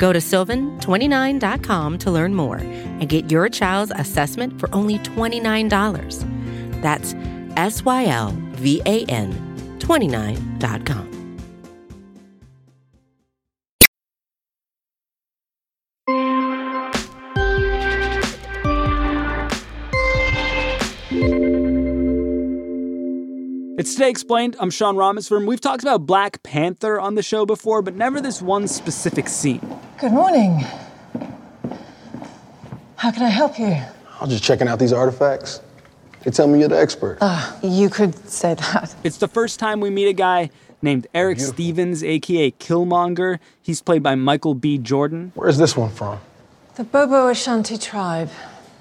Go to sylvan29.com to learn more and get your child's assessment for only $29. That's S Y L V A N 29.com. It's Today Explained. I'm Sean Rameswaram. We've talked about Black Panther on the show before, but never this one specific scene. Good morning. How can I help you? I was just checking out these artifacts. They tell me you're the expert. Ah, you could say that. It's the first time we meet a guy named Eric Beautiful. Stevens, aka Killmonger. He's played by Michael B. Jordan. Where's this one from? The Bobo Ashanti tribe,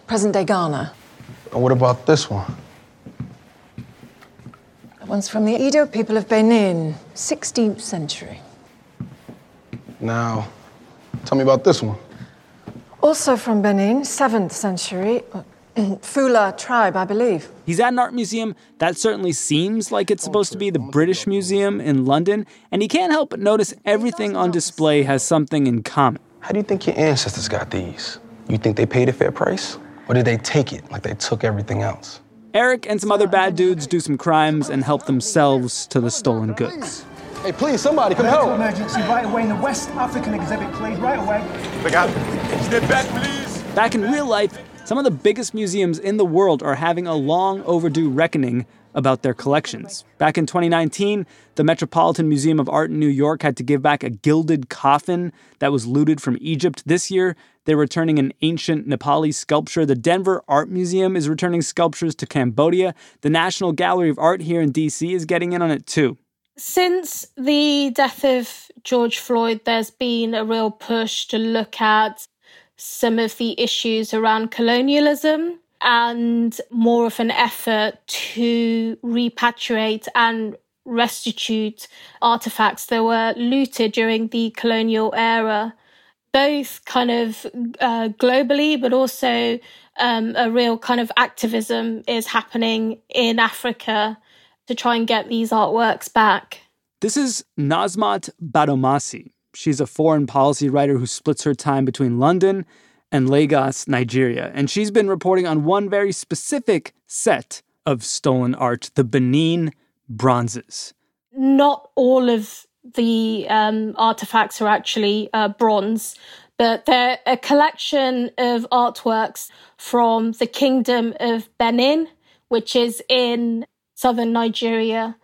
present day Ghana. And what about this one? That one's from the Edo people of Benin, 16th century. Now, tell me about this one. Also from Benin, 7th century. Fula tribe, I believe. He's at an art museum that certainly seems like it's supposed to be the British Museum in London, and he can't help but notice everything on display has something in common. How do you think your ancestors got these? You think they paid a fair price? Or did they take it like they took everything else? Eric and some other bad dudes do some crimes and help themselves to the stolen goods. Hey, please, somebody come Medical help. emergency right away in the West African exhibit, please, right away. Step back, please. Back in real life, some of the biggest museums in the world are having a long overdue reckoning about their collections. Back in 2019, the Metropolitan Museum of Art in New York had to give back a gilded coffin that was looted from Egypt. This year, they're returning an ancient Nepali sculpture. The Denver Art Museum is returning sculptures to Cambodia. The National Gallery of Art here in DC is getting in on it too. Since the death of George Floyd, there's been a real push to look at some of the issues around colonialism and more of an effort to repatriate and restitute artifacts that were looted during the colonial era, both kind of uh, globally, but also um, a real kind of activism is happening in Africa to try and get these artworks back. This is Nosmot Gbadamosi. She's a foreign policy writer who splits her time between London and Lagos, Nigeria. And she's been reporting on one very specific set of stolen art the Benin bronzes. Not all of the um, artifacts are actually uh, bronze, but they're a collection of artworks from the Kingdom of Benin, which is in southern Nigeria.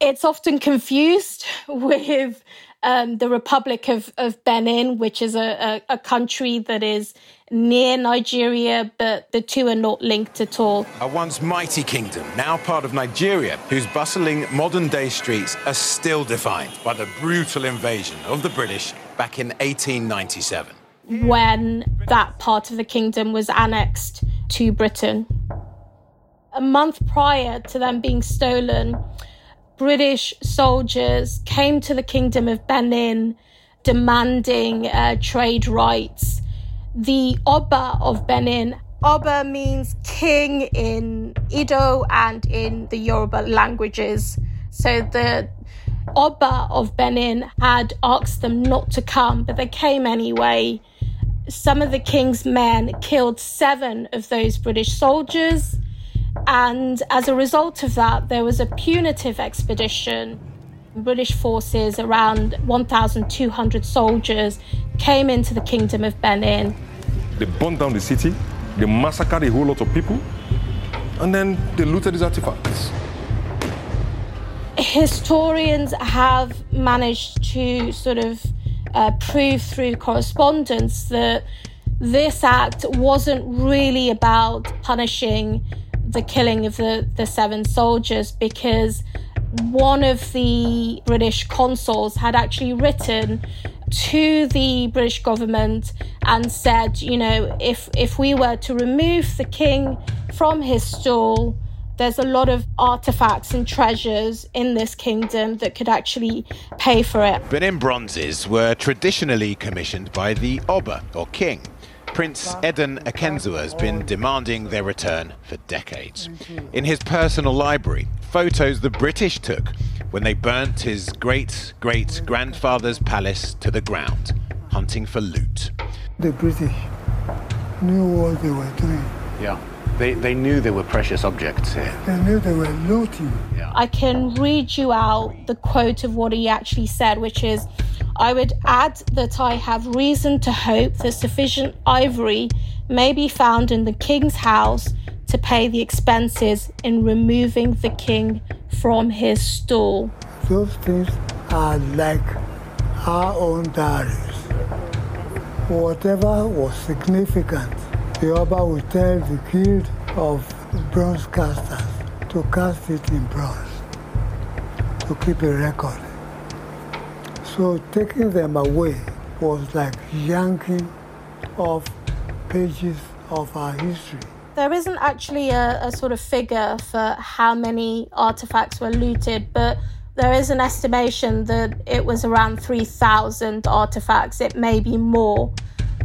It's often confused with um, the Republic of, of Benin, which is a, a, a country that is near Nigeria, but the two are not linked at all. A once mighty kingdom, now part of Nigeria, whose bustling modern day streets are still defined by the brutal invasion of the British back in 1897. when that part of the kingdom was annexed to Britain. A month prior to them being stolen, British soldiers came to the kingdom of Benin demanding uh, trade rights. The Oba of Benin, Oba means king in Edo and in the Yoruba languages. So the Oba of Benin had asked them not to come, but they came anyway. Some of the king's men killed seven of those British soldiers. And as a result of that, there was a punitive expedition. British forces, around 1,200 soldiers, came into the kingdom of Benin. They burned down the city, they massacred a whole lot of people, and then they looted these artifacts. historians have managed to sort of uh, prove through correspondence that this act wasn't really about punishing the killing of the, the seven soldiers because one of the British consuls had actually written to the British government and said, you know, if if we were to remove the king from his stool, there's a lot of artifacts and treasures in this kingdom that could actually pay for it. Benin bronzes were traditionally commissioned by the Oba, or king. Prince Edun Akenzua has been demanding their return for decades. In his personal library, photos the British took when they burnt his great great grandfather's palace to the ground, hunting for loot. The British knew what they were doing. Yeah. They, they knew they were precious objects here. They knew they were looting. Yeah. I can read you out the quote of what he actually said, which is I would add that I have reason to hope that sufficient ivory may be found in the king's house to pay the expenses in removing the king from his stool. Those things are like our own diaries. Whatever was significant, the Oba will tell the guild of bronze casters to cast it in bronze to keep a record. So taking them away was like yanking off pages of our history. There isn't actually a, a sort of figure for how many artifacts were looted, but there is an estimation that it was around 3,000 artifacts, it may be more,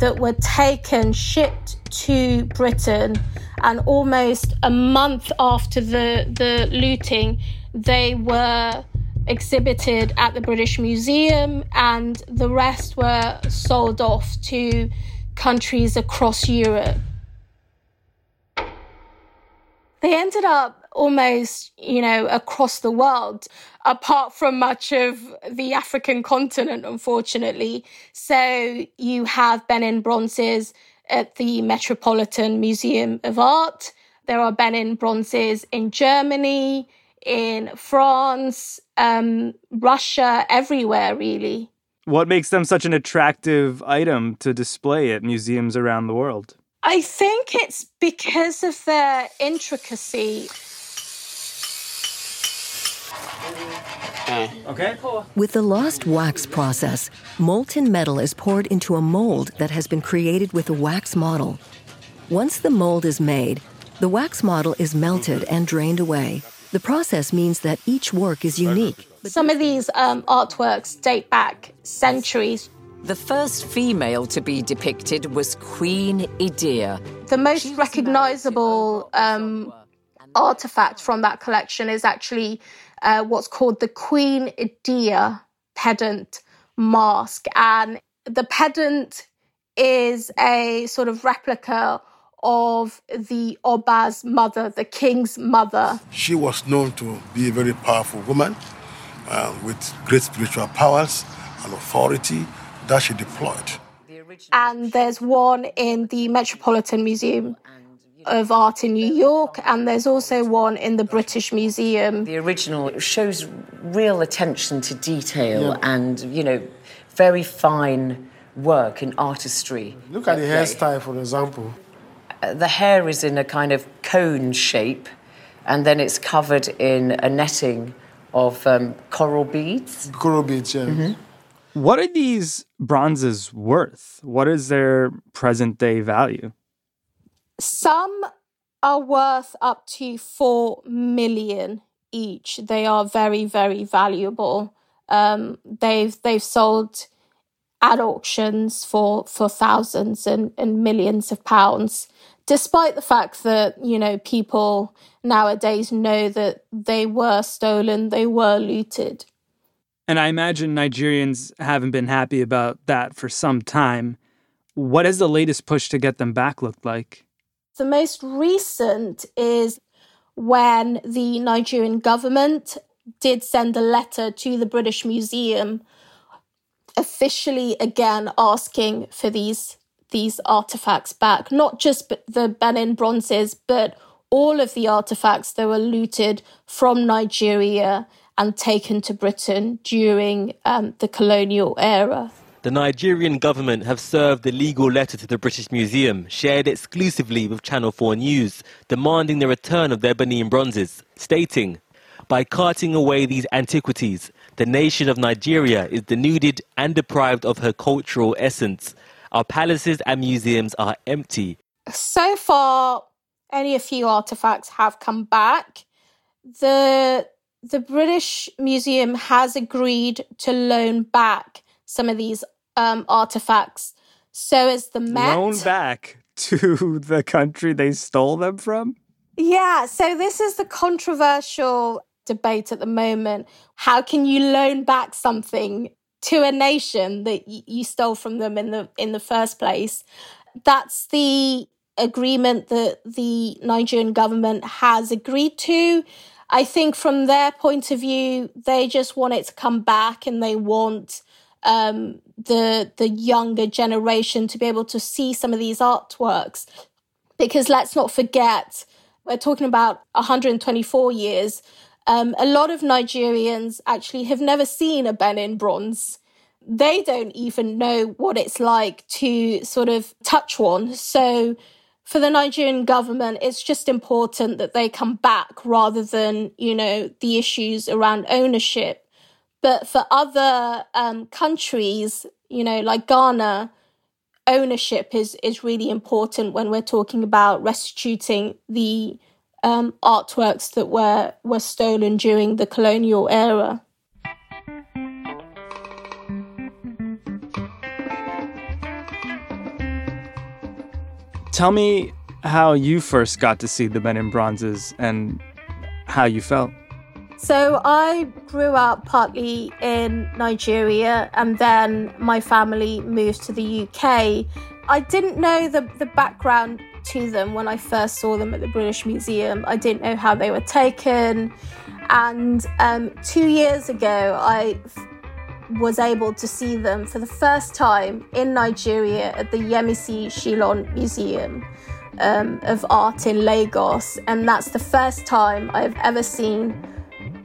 that were taken, shipped to Britain, and almost a month after the, the looting, they were exhibited at the British Museum, and the rest were sold off to countries across Europe. They ended up almost, you know, across the world, apart from much of the African continent, unfortunately. So you have Benin bronzes at the Metropolitan Museum of Art. There are Benin bronzes in Germany, in France, um, Russia, everywhere, really. What makes them such an attractive item to display at museums around the world? I think it's because of their intricacy. Okay. With the lost wax process, molten metal is poured into a mold that has been created with a wax model. Once the mold is made, the wax model is melted and drained away. The process means that each work is unique. Some of these um, artworks date back centuries. The first female to be depicted was Queen Idia. The most recognizable um, artifact from that collection is actually uh, what's called the Queen Idia pedant mask. And the pedant is a sort of replica of the Oba's mother, the king's mother. She was known to be a very powerful woman uh, with great spiritual powers and authority that she deployed. And there's one in the Metropolitan Museum of Art in New York, and there's also one in the British Museum. The original shows real attention to detail Yeah. and, you know, very fine work and artistry. Look at the hairstyle, for example. Uh, The hair is in a kind of cone shape, and then it's covered in a netting of um, coral beads. Coral beads, yeah. What are these bronzes worth? What is their present day value? Some are worth up to 4 million each. They are very, very valuable. Um, they've they've sold at auctions for for thousands and, and millions of pounds, despite the fact that you know people nowadays know that they were stolen, they were looted. And I imagine Nigerians haven't been happy about that for some time. What has the latest push to get them back looked like? The most recent is when the Nigerian government did send a letter to the British Museum officially again asking for these these artifacts back not just the Benin bronzes but all of the artifacts that were looted from Nigeria and taken to Britain during um, the colonial era. The Nigerian government have served the legal letter to the British Museum, shared exclusively with Channel 4 News, demanding the return of their Benin bronzes, stating, By carting away these antiquities, the nation of Nigeria is denuded and deprived of her cultural essence. Our palaces and museums are empty. So far, only a few artifacts have come back. The the British Museum has agreed to loan back some of these um, artifacts. So is the Met. Loan back to the country they stole them from? Yeah, so this is the controversial debate at the moment. How can you loan back something to a nation that y- you stole from them in the in the first place? That's the agreement that the Nigerian government has agreed to. I think from their point of view, they just want it to come back and they want um, the the younger generation to be able to see some of these artworks. Because let's not forget, we're talking about 124 years. Um, a lot of Nigerians actually have never seen a Benin bronze. They don't even know what it's like to sort of touch one. So for the Nigerian government, it's just important that they come back rather than, you know, the issues around ownership. But for other um, countries, you know, like Ghana, ownership is, is really important when we're talking about restituting the um, artworks that were, were stolen during the colonial era. Tell me how you first got to see the Benin bronzes and how you felt. So I grew up partly in Nigeria and then my family moved to the UK. I didn't know the, the background to them when I first saw them at the British Museum. I didn't know how they were taken. And um, two years ago, I f- was able to see them for the first time in Nigeria at the Yemisi Shyllon Museum um, of Art in Lagos. And that's the first time I've ever seen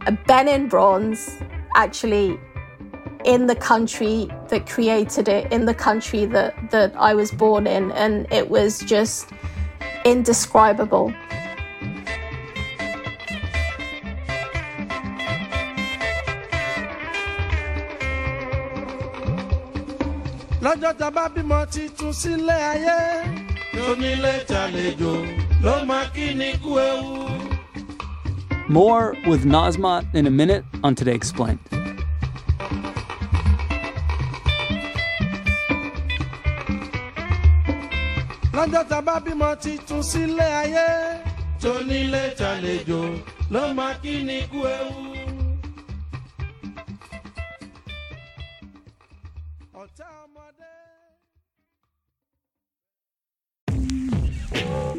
a Benin bronze actually in the country that created it, in the country that, that I was born in. And it was just indescribable. lọ́jọ́ tá a bá bímọ sílé ayé tàlejò ló máa kí ni kú ewu. More with Nazma in a minute on Today Explained. lọ́jọ́ tá a bá bímọ sílé ayé tónílé tàlejò ló máa kí ni kú ewu.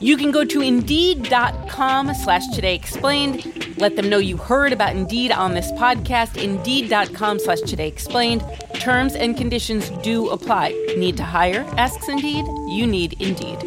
You can go to Indeed.com slash Today Explained. Let them know you heard about Indeed on this podcast. Indeed.com slash Today Explained. Terms and conditions do apply. Need to hire? Asks Indeed. You need Indeed.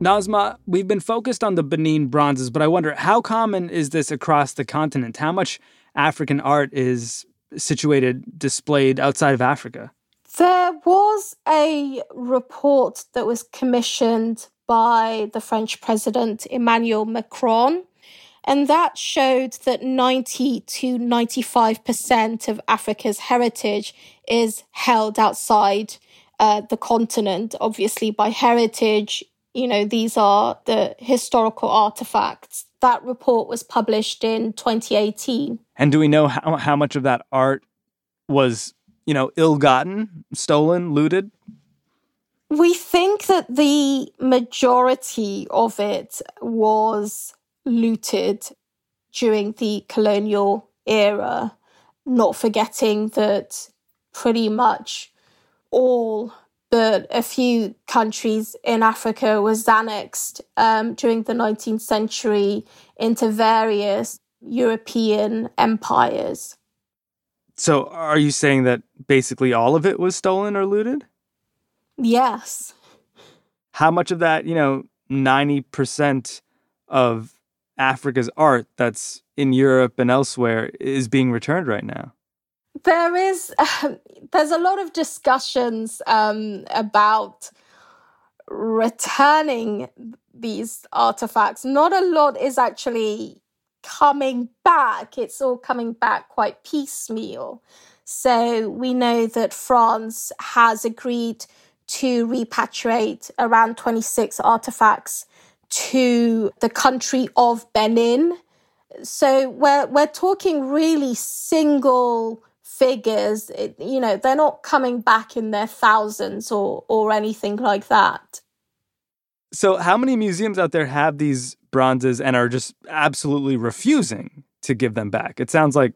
Nazma, we've been focused on the Benin bronzes, but I wonder how common is this across the continent? How much African art is situated, displayed outside of Africa? There was a report that was commissioned by the French president Emmanuel Macron, and that showed that 90 to 95% of Africa's heritage is held outside uh, the continent. Obviously, by heritage, you know, these are the historical artifacts. That report was published in 2018. And do we know how, how much of that art was, you know, ill gotten, stolen, looted? We think that the majority of it was looted during the colonial era, not forgetting that pretty much all but a few countries in Africa was annexed um, during the 19th century into various European empires. So, are you saying that basically all of it was stolen or looted? Yes. How much of that, you know, 90% of Africa's art that's in Europe and elsewhere is being returned right now? There is, uh, there's a lot of discussions um, about returning these artifacts. Not a lot is actually coming back. It's all coming back quite piecemeal. So we know that France has agreed to repatriate around 26 artifacts to the country of Benin. So we're we're talking really single figures. It, you know, they're not coming back in their thousands or or anything like that. So how many museums out there have these bronzes and are just absolutely refusing to give them back. It sounds like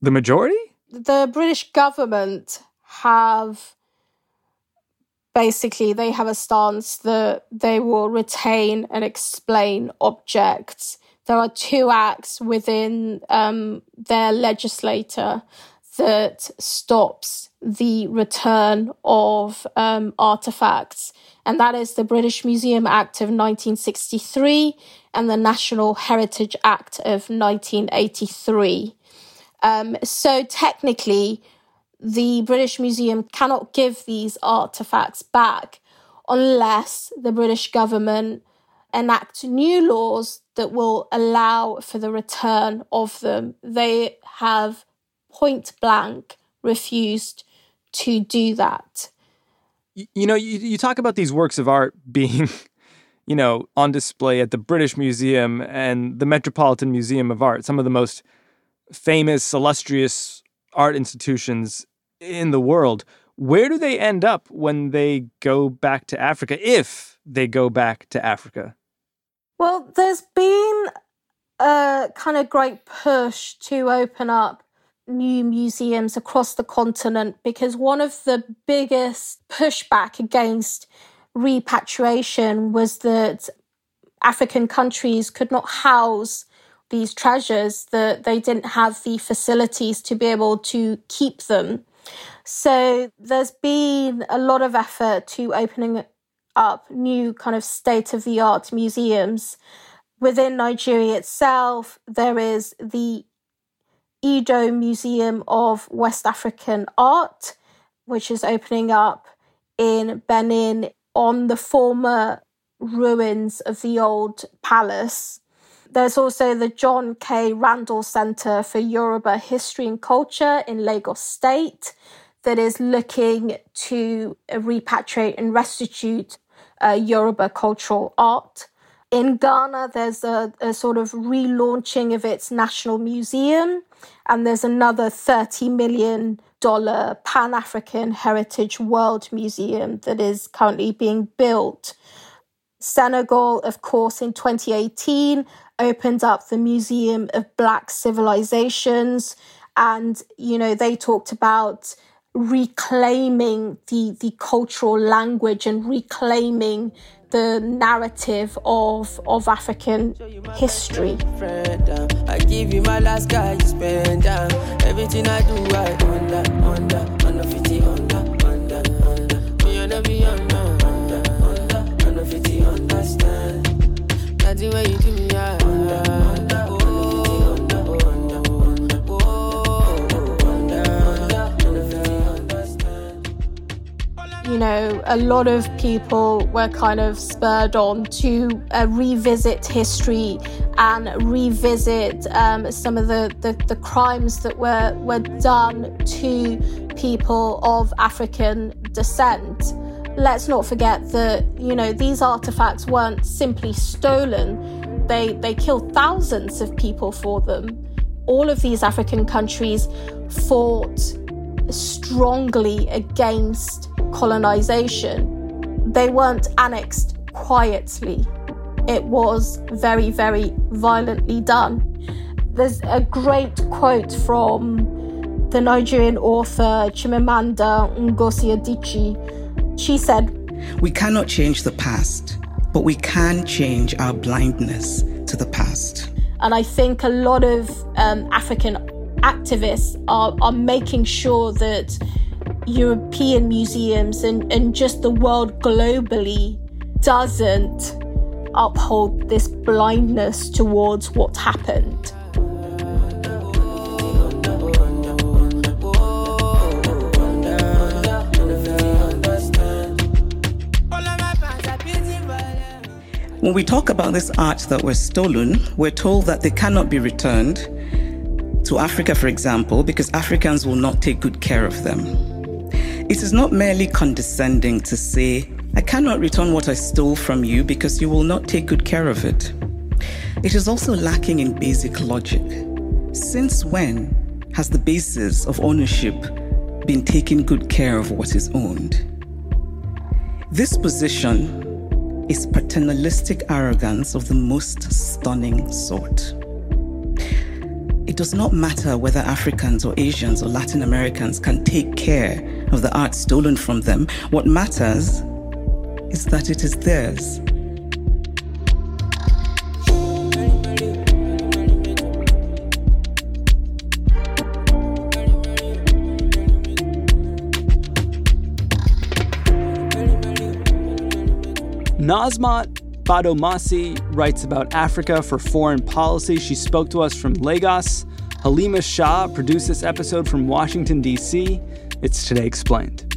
the majority? The British government have basically they have a stance that they will retain and explain objects. There are two acts within um, their legislator that stops the return of um, artifacts, and that is the British Museum Act of 1963 and the National Heritage Act of 1983. Um, so technically, the British Museum cannot give these artifacts back unless the British government enact new laws that will allow for the return of them. They have point blank refused to do that. You know, you, you talk about these works of art being you know, on display at the British Museum and the Metropolitan Museum of Art, some of the most famous, illustrious art institutions in the world. Where do they end up when they go back to Africa, if they go back to Africa? Well, there's been a kind of great push to open up new museums across the continent because one of the biggest pushback against repatriation was that African countries could not house these treasures, that they didn't have the facilities to be able to keep them. So there's been a lot of effort to opening up new kind of state of the art museums. Within Nigeria itself, there is the Edo Museum of West African Art, which is opening up in Benin on the former ruins of the old palace. There's also the John K. Randall Center for Yoruba History and Culture in Lagos State that is looking to repatriate and restitute uh, Yoruba cultural art. In Ghana, there's a, a sort of relaunching of its national museum, and there's another $30 million Pan African Heritage World Museum that is currently being built. Senegal, of course, in 2018 opened up the Museum of Black Civilizations, and you know they talked about reclaiming the the cultural language and reclaiming the narrative of of African history. I give you my last guy, spend. Everything I do, under, under, under 50, under, under, under. Me under, under, under, under, under 50, understand. Nothing when you do me, under. A lot of people were kind of spurred on to uh, revisit history and revisit um, some of the, the, the, crimes that were, were done to people of African descent. Let's not forget that, you know, these artifacts weren't simply stolen, they, they killed thousands of people for them. All of these African countries fought strongly against colonization. They weren't annexed quietly, it was very, very violently done. There's a great quote from the Nigerian author Chimamanda Ngozi Adichie. She said, We cannot change the past, but we can change our blindness to the past. And I think a lot of um, African activists are, are making sure that European museums and, and just the world globally doesn't uphold this blindness towards what happened. When we talk about this art that was stolen, we're told that they cannot be returned to Africa, for example, because Africans will not take good care of them. It is not merely condescending to say, I cannot return what I stole from you because you will not take good care of it. It is also lacking in basic logic. Since when has the basis of ownership been taking good care of what is owned? This position is paternalistic arrogance of the most stunning sort. It does not matter whether Africans or Asians or Latin Americans can take care of the art stolen from them. What matters is that it is theirs. Nosmot Gbadamosi writes about Africa for foreign policy. She spoke to us from Lagos. Haleema Shah produced this episode from Washington, D.C. It's Today Explained.